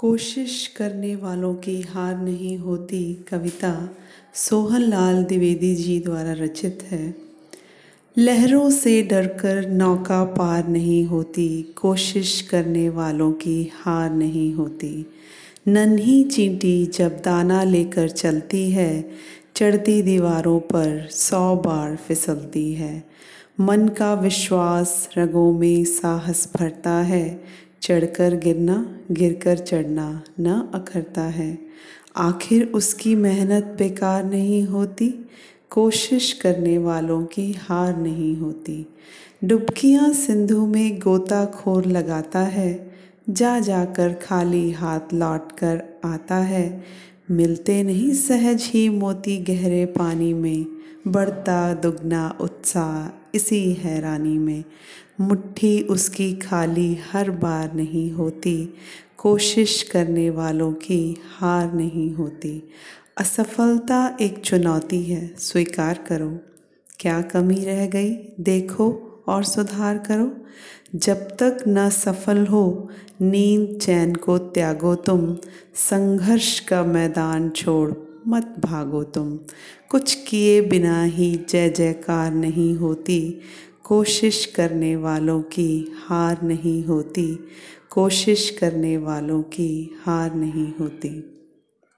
कोशिश करने वालों की हार नहीं होती, कविता सोहन लाल द्विवेदी जी द्वारा रचित है। लहरों से डरकर नौका पार नहीं होती, कोशिश करने वालों की हार नहीं होती। नन्ही चींटी जब दाना लेकर चलती है, चढ़ती दीवारों पर सौ बार फिसलती है। मन का विश्वास रगों में साहस भरता है चढ़कर गिरना, गिरकर चढ़ना न अखरता है। आखिर उसकी मेहनत बेकार नहीं होती, कोशिश करने वालों की हार नहीं होती। डुबकियाँ सिंधु में गोताखोर लगाता है, जा जाकर खाली हाथ लौट कर आता है। मिलते नहीं सहज ही मोती गहरे पानी में, बढ़ता दुगना उत्साह इसी हैरानी में। मुट्ठी उसकी खाली हर बार नहीं होती, कोशिश करने वालों की हार नहीं होती। असफलता एक चुनौती है, स्वीकार करो। क्या कमी रह गई? देखो। और सुधार करो। जब तक न सफल हो, नींद चैन को त्यागो तुम। संघर्ष का मैदान छोड़ मत भागो तुम। कुछ किए बिना ही जय जयकार नहीं होती। कोशिश करने वालों की हार नहीं होती। कोशिश करने वालों की हार नहीं होती।